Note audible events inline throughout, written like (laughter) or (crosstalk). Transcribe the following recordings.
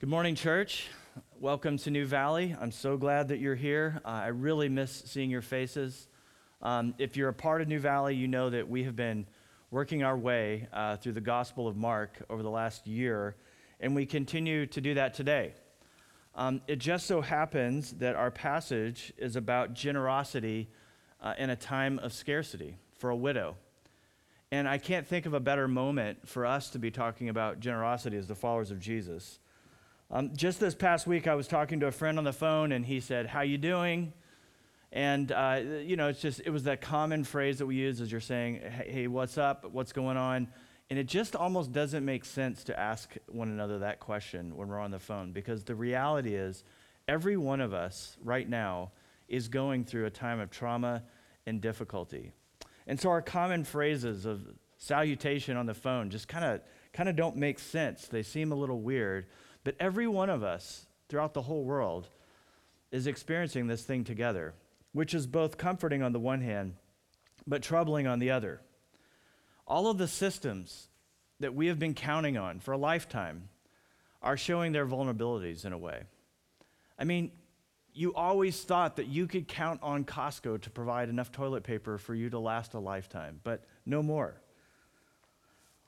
Good morning, church. Welcome to New Valley. I'm so glad that you're here. Uh, I really miss seeing your faces. Um, if you're a part of New Valley, you know that we have been working our way uh, through the Gospel of Mark over the last year, and we continue to do that today. Um, it just so happens that our passage is about generosity uh, in a time of scarcity for a widow. And I can't think of a better moment for us to be talking about generosity as the followers of Jesus. Um, just this past week, I was talking to a friend on the phone, and he said, "How you doing?" And uh, you know, it's just it was that common phrase that we use as you're saying, "Hey, what's up? What's going on?" And it just almost doesn't make sense to ask one another that question when we're on the phone because the reality is, every one of us right now is going through a time of trauma and difficulty. And so our common phrases of salutation on the phone just kind of kind of don't make sense. They seem a little weird. But every one of us throughout the whole world is experiencing this thing together, which is both comforting on the one hand, but troubling on the other. All of the systems that we have been counting on for a lifetime are showing their vulnerabilities in a way. I mean, you always thought that you could count on Costco to provide enough toilet paper for you to last a lifetime, but no more.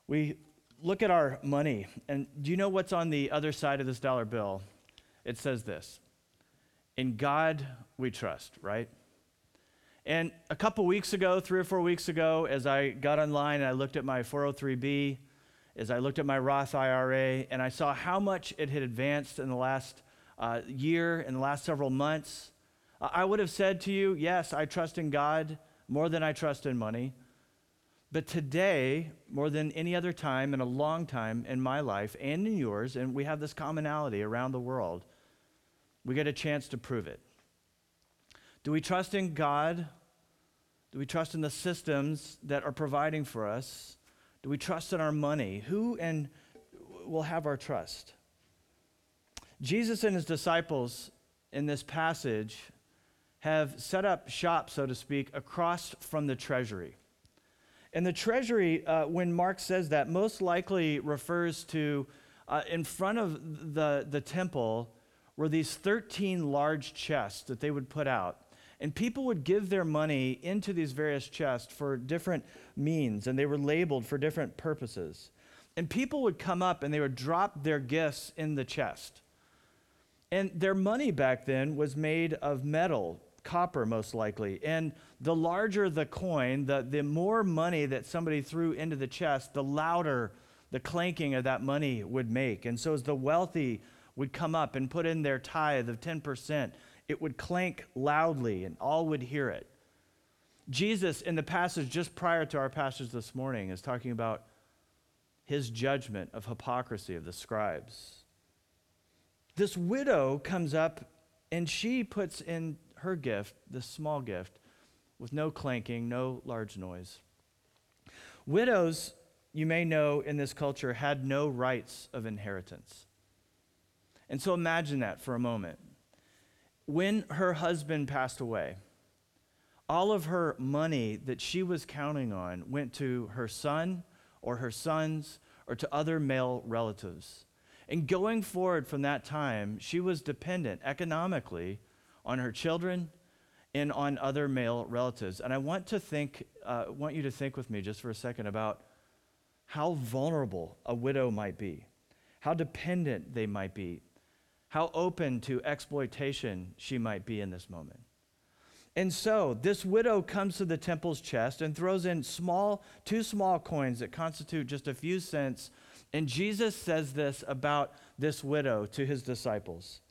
We look at our money, and do you know what's on the other side of this dollar bill? It says this In God we trust, right? And a couple weeks ago, three or four weeks ago, as I got online and I looked at my 403b, as I looked at my Roth IRA, and I saw how much it had advanced in the last uh, year, in the last several months, I would have said to you, yes, I trust in God more than I trust in money. But today, more than any other time in a long time in my life and in yours, and we have this commonality around the world, we get a chance to prove it. Do we trust in God? Do we trust in the systems that are providing for us? Do we trust in our money? Who and will have our trust? Jesus and his disciples in this passage have set up shop, so to speak, across from the treasury. And the treasury, uh, when Mark says that, most likely refers to uh, in front of the, the temple were these 13 large chests that they would put out. And people would give their money into these various chests for different means, and they were labeled for different purposes. And people would come up and they would drop their gifts in the chest. And their money back then was made of metal, copper most likely. And the larger the coin, the, the more money that somebody threw into the chest, the louder the clanking of that money would make. And so as the wealthy would come up and put in their tithe of 10%, it would clank loudly and all would hear it. Jesus, in the passage just prior to our passage this morning, is talking about his judgment of hypocrisy of the scribes. This widow comes up and she puts in her gift, this small gift, with no clanking, no large noise. Widows, you may know in this culture, had no rights of inheritance. And so imagine that for a moment. When her husband passed away, all of her money that she was counting on went to her son or her sons or to other male relatives. And going forward from that time, she was dependent economically on her children, and on other male relatives. And I want to think, uh, want you to think with me just for a second about how vulnerable a widow might be, how dependent they might be, how open to exploitation she might be in this moment. And so this widow comes to the temple's chest and throws in small, two small coins that constitute just a few cents. And Jesus says this about this widow to his disciples.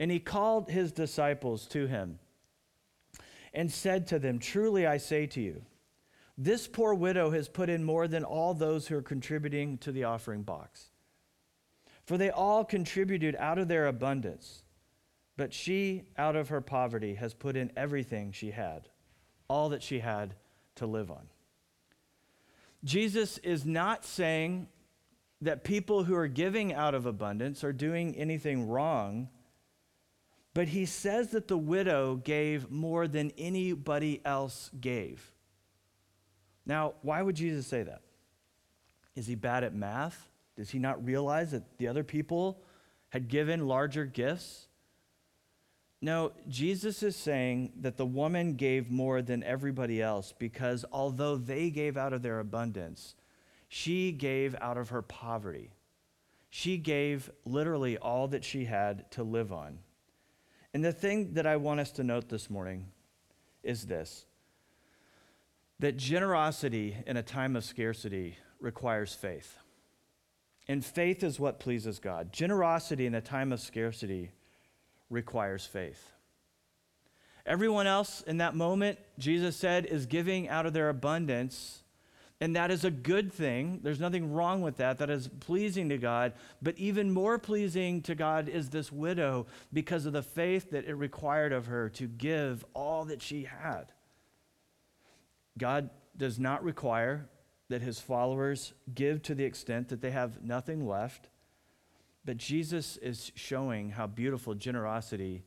And he called his disciples to him and said to them, Truly I say to you, this poor widow has put in more than all those who are contributing to the offering box. For they all contributed out of their abundance, but she, out of her poverty, has put in everything she had, all that she had to live on. Jesus is not saying that people who are giving out of abundance are doing anything wrong but he says that the widow gave more than anybody else gave. Now, why would Jesus say that? Is he bad at math? Does he not realize that the other people had given larger gifts? No, Jesus is saying that the woman gave more than everybody else because although they gave out of their abundance, she gave out of her poverty. She gave literally all that she had to live on. And the thing that I want us to note this morning is this that generosity in a time of scarcity requires faith. And faith is what pleases God. Generosity in a time of scarcity requires faith. Everyone else in that moment, Jesus said, is giving out of their abundance. And that is a good thing. There's nothing wrong with that. That is pleasing to God. But even more pleasing to God is this widow because of the faith that it required of her to give all that she had. God does not require that his followers give to the extent that they have nothing left. But Jesus is showing how beautiful generosity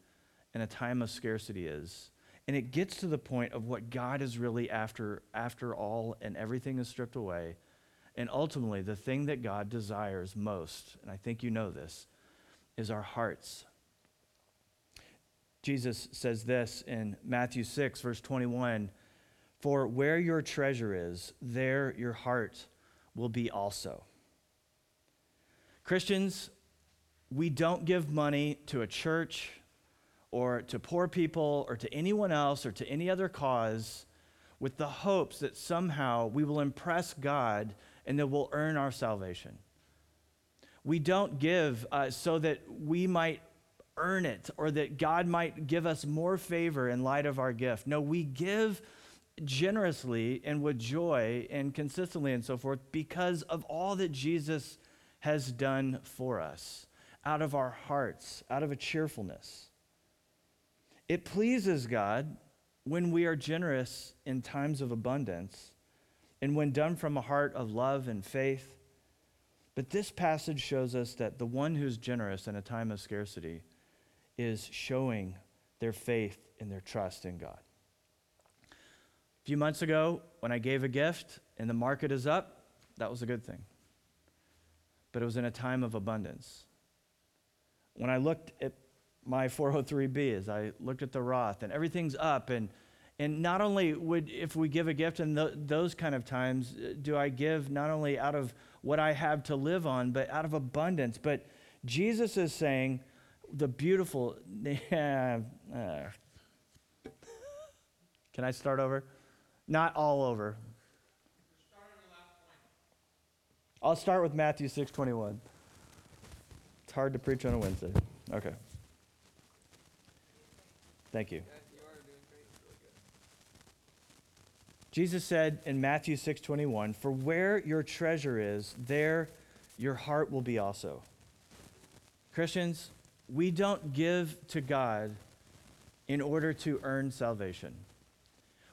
in a time of scarcity is. And it gets to the point of what God is really after after all and everything is stripped away. And ultimately, the thing that God desires most, and I think you know this, is our hearts. Jesus says this in Matthew 6, verse 21 For where your treasure is, there your heart will be also. Christians, we don't give money to a church or to poor people or to anyone else or to any other cause with the hopes that somehow we will impress God and that we'll earn our salvation. We don't give uh, so that we might earn it or that God might give us more favor in light of our gift. No, we give generously and with joy and consistently and so forth because of all that Jesus has done for us out of our hearts, out of a cheerfulness. It pleases God when we are generous in times of abundance and when done from a heart of love and faith. But this passage shows us that the one who's generous in a time of scarcity is showing their faith and their trust in God. A few months ago, when I gave a gift and the market is up, that was a good thing. But it was in a time of abundance when I looked at my 403b, as I looked at the Roth, and everything's up, and and not only would if we give a gift in those kind of times, uh, do I give not only out of what I have to live on, but out of abundance. But Jesus is saying the beautiful. (laughs) Uh, can I start over? Not all over. I'll start with Matthew 6:21 It's hard to preach on a Wednesday. Okay. Thank you. Jesus said in Matthew 6:21, "For where your treasure is, there your heart will be also." Christians, we don't give to God in order to earn salvation.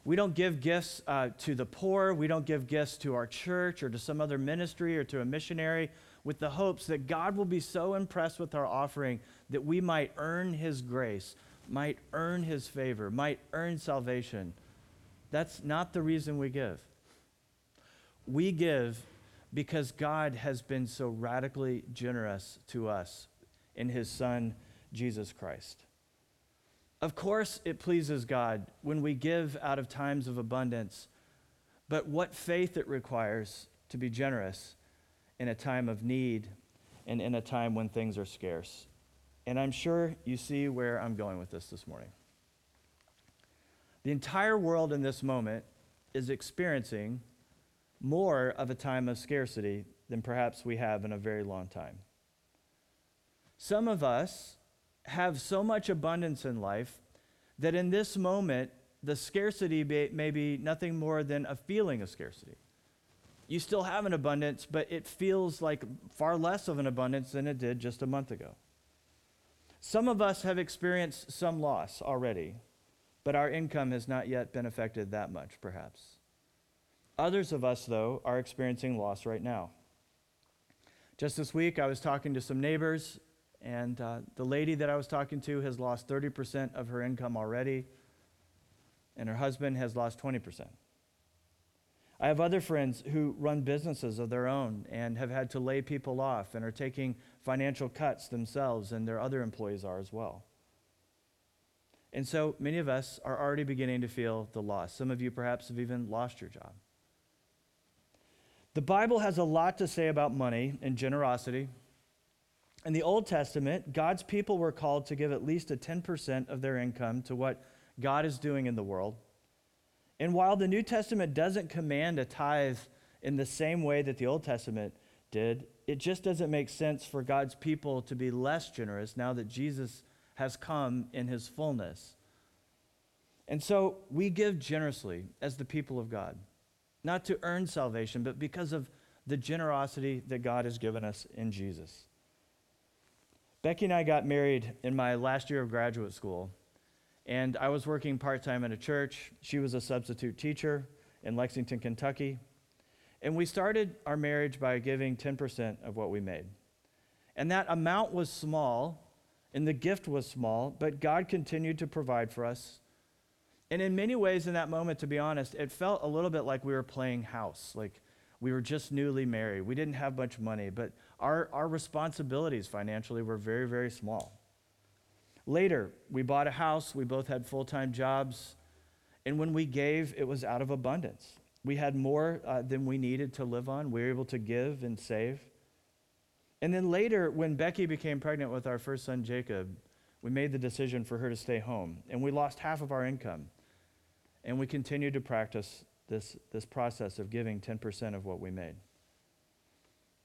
We don't give gifts uh, to the poor. We don't give gifts to our church or to some other ministry or to a missionary with the hopes that God will be so impressed with our offering that we might earn his grace, might earn his favor, might earn salvation. That's not the reason we give. We give because God has been so radically generous to us in his son, Jesus Christ. Of course, it pleases God when we give out of times of abundance, but what faith it requires to be generous in a time of need and in a time when things are scarce. And I'm sure you see where I'm going with this this morning. The entire world in this moment is experiencing more of a time of scarcity than perhaps we have in a very long time. Some of us have so much abundance in life that in this moment, the scarcity may be nothing more than a feeling of scarcity. You still have an abundance, but it feels like far less of an abundance than it did just a month ago. Some of us have experienced some loss already, but our income has not yet been affected that much, perhaps. Others of us, though, are experiencing loss right now. Just this week, I was talking to some neighbors, and uh, the lady that I was talking to has lost 30% of her income already, and her husband has lost 20%. I have other friends who run businesses of their own and have had to lay people off and are taking financial cuts themselves, and their other employees are as well. And so many of us are already beginning to feel the loss. Some of you perhaps have even lost your job. The Bible has a lot to say about money and generosity. In the Old Testament, God's people were called to give at least a 10% of their income to what God is doing in the world. And while the New Testament doesn't command a tithe in the same way that the Old Testament did, it just doesn't make sense for God's people to be less generous now that Jesus has come in his fullness. And so we give generously as the people of God, not to earn salvation, but because of the generosity that God has given us in Jesus. Becky and I got married in my last year of graduate school, and I was working part time at a church. She was a substitute teacher in Lexington, Kentucky. And we started our marriage by giving 10% of what we made. And that amount was small, and the gift was small, but God continued to provide for us. And in many ways, in that moment, to be honest, it felt a little bit like we were playing house. Like we were just newly married. We didn't have much money, but our, our responsibilities financially were very, very small. Later, we bought a house. We both had full time jobs. And when we gave, it was out of abundance. We had more uh, than we needed to live on. We were able to give and save. And then later, when Becky became pregnant with our first son, Jacob, we made the decision for her to stay home. And we lost half of our income. And we continued to practice this, this process of giving 10% of what we made.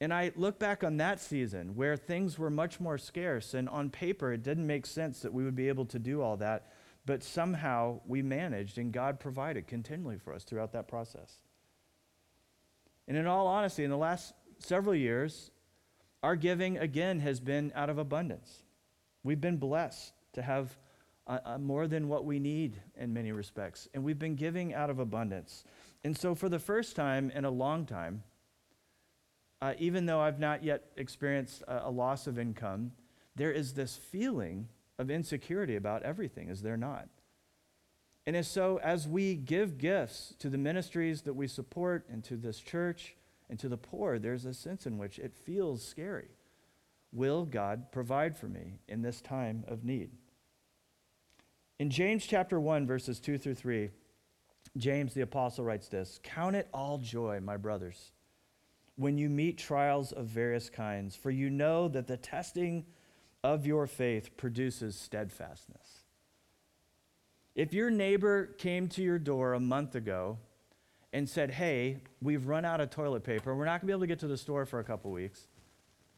And I look back on that season where things were much more scarce, and on paper, it didn't make sense that we would be able to do all that, but somehow we managed, and God provided continually for us throughout that process. And in all honesty, in the last several years, our giving again has been out of abundance. We've been blessed to have uh, uh, more than what we need in many respects, and we've been giving out of abundance. And so, for the first time in a long time, uh, even though I've not yet experienced a, a loss of income, there is this feeling of insecurity about everything, is there not? And as so, as we give gifts to the ministries that we support and to this church and to the poor, there's a sense in which it feels scary. Will God provide for me in this time of need? In James chapter 1, verses 2 through 3, James the apostle writes this Count it all joy, my brothers when you meet trials of various kinds, for you know that the testing of your faith produces steadfastness. If your neighbor came to your door a month ago and said, Hey, we've run out of toilet paper, we're not to be able to get to the store for a couple weeks,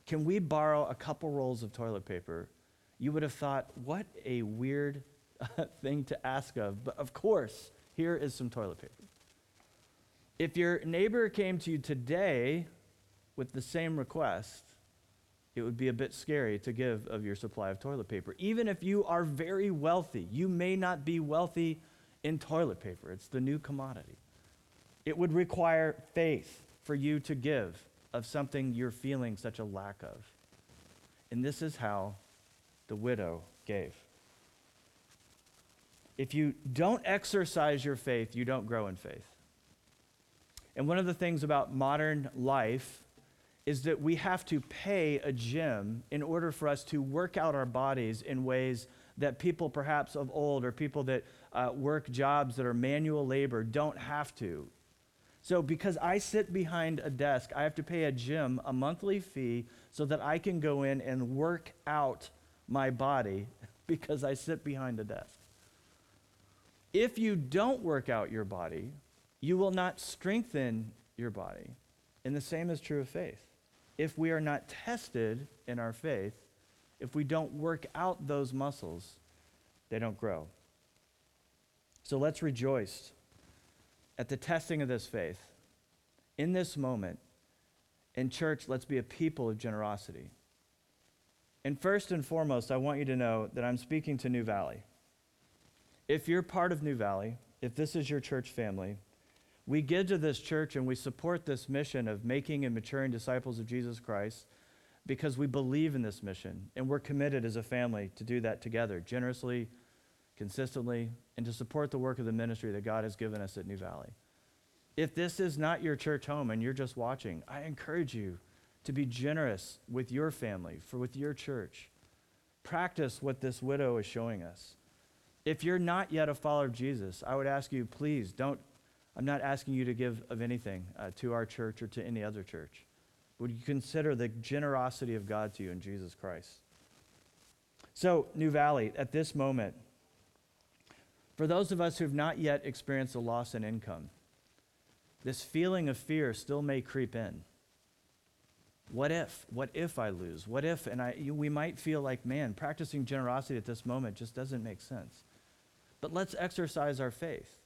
can we borrow a couple rolls of toilet paper? You would have thought, What a weird (laughs) thing to ask of. But of course, here is some toilet paper. If your neighbor came to you today with the same request, it would be a bit scary to give of your supply of toilet paper. Even if you are very wealthy, you may not be wealthy in toilet paper. It's the new commodity. It would require faith for you to give of something you're feeling such a lack of. And this is how the widow gave. If you don't exercise your faith, you don't grow in faith. And one of the things about modern life is that we have to pay a gym in order for us to work out our bodies in ways that people perhaps of old or people that uh, work jobs that are manual labor don't have to. So, because I sit behind a desk, I have to pay a gym a monthly fee so that I can go in and work out my body (laughs) because I sit behind a desk. If you don't work out your body, you will not strengthen your body. And the same is true of faith. If we are not tested in our faith, if we don't work out those muscles, they don't grow. So let's rejoice at the testing of this faith. In this moment, in church, let's be a people of generosity. And first and foremost, I want you to know that I'm speaking to New Valley. If you're part of New Valley, if this is your church family, we give to this church and we support this mission of making and maturing disciples of Jesus Christ because we believe in this mission and we're committed as a family to do that together, generously, consistently, and to support the work of the ministry that God has given us at New Valley. If this is not your church home and you're just watching, I encourage you to be generous with your family, for with your church. Practice what this widow is showing us. If you're not yet a follower of Jesus, I would ask you, please don't, I'm not asking you to give of anything uh, to our church or to any other church. Would you consider the generosity of God to you in Jesus Christ? So, New Valley, at this moment, for those of us who have not yet experienced a loss in income, this feeling of fear still may creep in. What if? What if I lose? What if? And I, you, we might feel like, man, practicing generosity at this moment just doesn't make sense. But let's exercise our faith.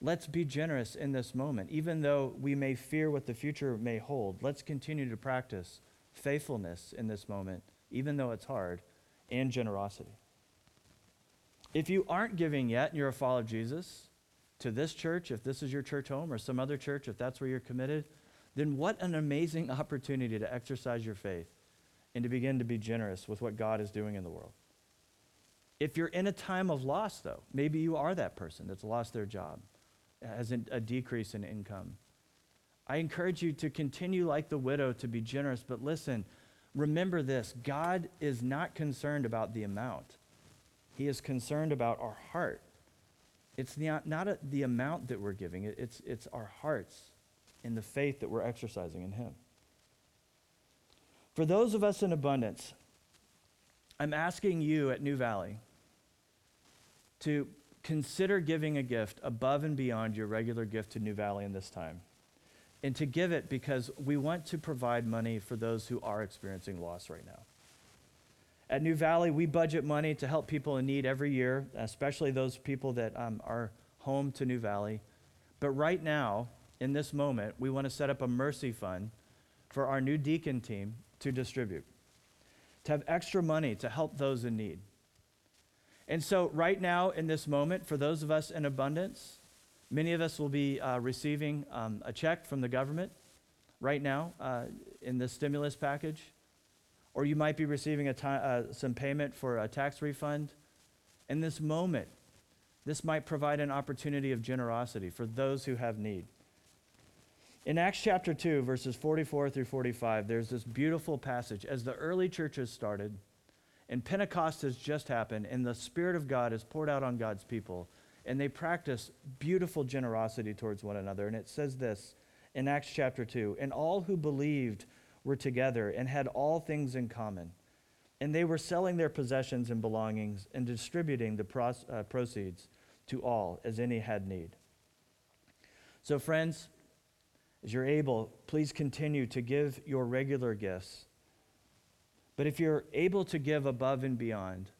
Let's be generous in this moment. Even though we may fear what the future may hold, let's continue to practice faithfulness in this moment, even though it's hard, and generosity. If you aren't giving yet and you're a follower of Jesus, to this church, if this is your church home, or some other church, if that's where you're committed, then what an amazing (laughs) opportunity to exercise your faith and to begin to be generous with what God is doing in the world. If you're in a time of loss, though, maybe you are that person that's lost their job, has a decrease in income. I encourage you to continue like the widow to be generous, but listen, remember this God is not concerned about the amount, He is concerned about our heart. It's the, not a, the amount that we're giving, it's, it's our hearts in the faith that we're exercising in Him. For those of us in abundance, I'm asking you at New Valley to consider giving a gift above and beyond your regular gift to New Valley in this time. And to give it because we want to provide money for those who are experiencing loss right now. At New Valley, we budget money to help people in need every year, especially those people that um, are home to New Valley. But right now, in this moment, we want to set up a mercy fund for our new deacon team to distribute, to have extra money to help those in need. And so, right now, in this moment, for those of us in abundance, many of us will be uh, receiving um, a check from the government right now uh, in the stimulus package or you might be receiving uh, some payment for a tax refund. In this moment, this might provide an opportunity of generosity for those who have need. In Acts chapter 2, verses 44 through 45, there's this beautiful passage. As the early churches started, and Pentecost has just happened, and the Spirit of God is poured out on God's people, and they practice beautiful generosity towards one another. And it says this in Acts chapter 2 And all who believed were together and had all things in common. And they were selling their possessions and belongings and distributing the pros- uh, proceeds to all as any had need. So, friends, as you're able, please continue to give your regular gifts. But if you're able to give above and beyond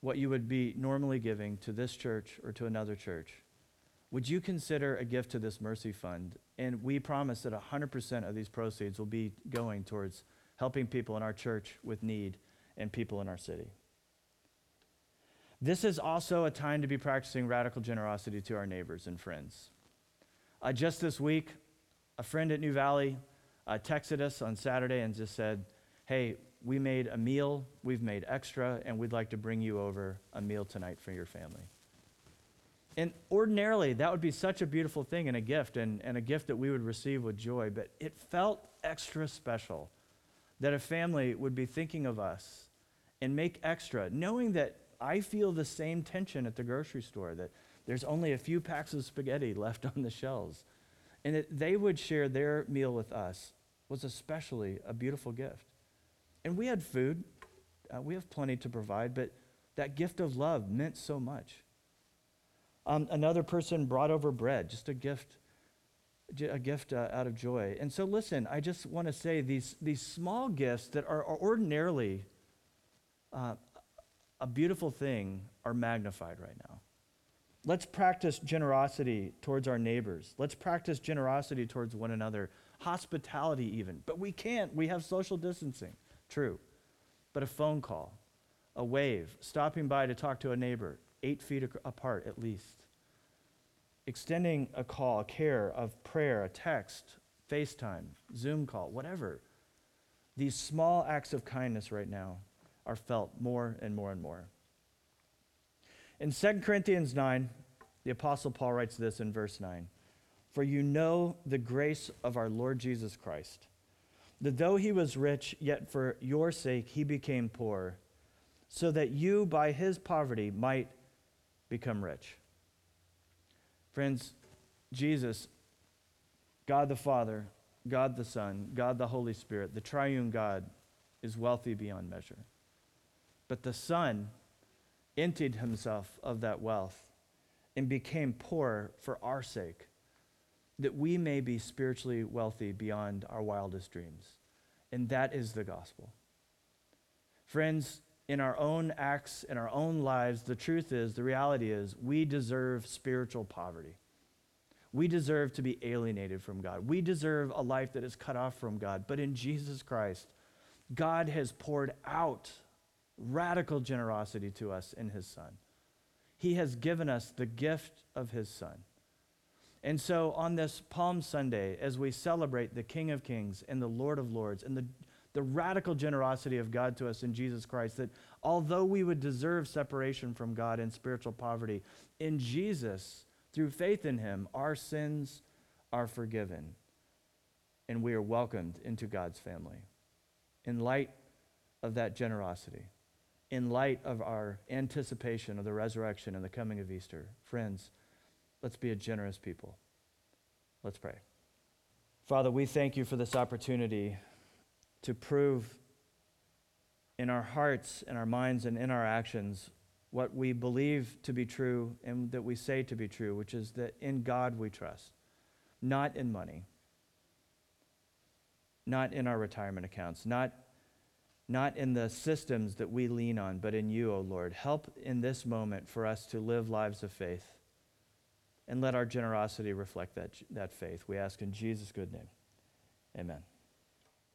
what you would be normally giving to this church or to another church, would you consider a gift to this mercy fund? And we promise that 100% of these proceeds will be going towards helping people in our church with need and people in our city. This is also a time to be practicing radical generosity to our neighbors and friends. Uh, just this week, a friend at New Valley uh, texted us on Saturday and just said, Hey, we made a meal, we've made extra, and we'd like to bring you over a meal tonight for your family. And ordinarily, that would be such a beautiful thing and a gift, and, and a gift that we would receive with joy. But it felt extra special that a family would be thinking of us and make extra, knowing that I feel the same tension at the grocery store, that there's only a few packs of spaghetti left on the shelves. And that they would share their meal with us was especially a beautiful gift. And we had food, uh, we have plenty to provide, but that gift of love meant so much. Um, another person brought over bread, just a gift, a gift uh, out of joy. And so, listen, I just want to say these, these small gifts that are, are ordinarily uh, a beautiful thing are magnified right now. Let's practice generosity towards our neighbors. Let's practice generosity towards one another, hospitality, even. But we can't. We have social distancing. True. But a phone call, a wave, stopping by to talk to a neighbor, eight feet apart at least. Extending a call, a care of prayer, a text, FaceTime, Zoom call, whatever. These small acts of kindness right now are felt more and more and more. In 2 Corinthians 9, the Apostle Paul writes this in verse 9 For you know the grace of our Lord Jesus Christ, that though he was rich, yet for your sake he became poor, so that you by his poverty might become rich. Friends, Jesus, God the Father, God the Son, God the Holy Spirit, the triune God, is wealthy beyond measure. But the Son emptied himself of that wealth and became poor for our sake, that we may be spiritually wealthy beyond our wildest dreams. And that is the gospel. Friends, in our own acts, in our own lives, the truth is, the reality is, we deserve spiritual poverty. We deserve to be alienated from God. We deserve a life that is cut off from God. But in Jesus Christ, God has poured out radical generosity to us in his Son. He has given us the gift of his Son. And so on this Palm Sunday, as we celebrate the King of Kings and the Lord of Lords and the, the radical generosity of God to us in Jesus Christ, that although we would deserve separation from God and spiritual poverty, in Jesus, through faith in him, our sins are forgiven and we are welcomed into God's family. In light of that generosity, in light of our anticipation of the resurrection and the coming of Easter, friends, let's be a generous people. Let's pray. Father, we thank you for this opportunity to prove in our hearts, in our minds, and in our actions what we believe to be true and that we say to be true, which is that in God we trust, not in money, not in our retirement accounts, not not in the systems that we lean on, but in you, O Lord. Help in this moment for us to live lives of faith and let our generosity reflect that, that faith. We ask in Jesus' good name. Amen.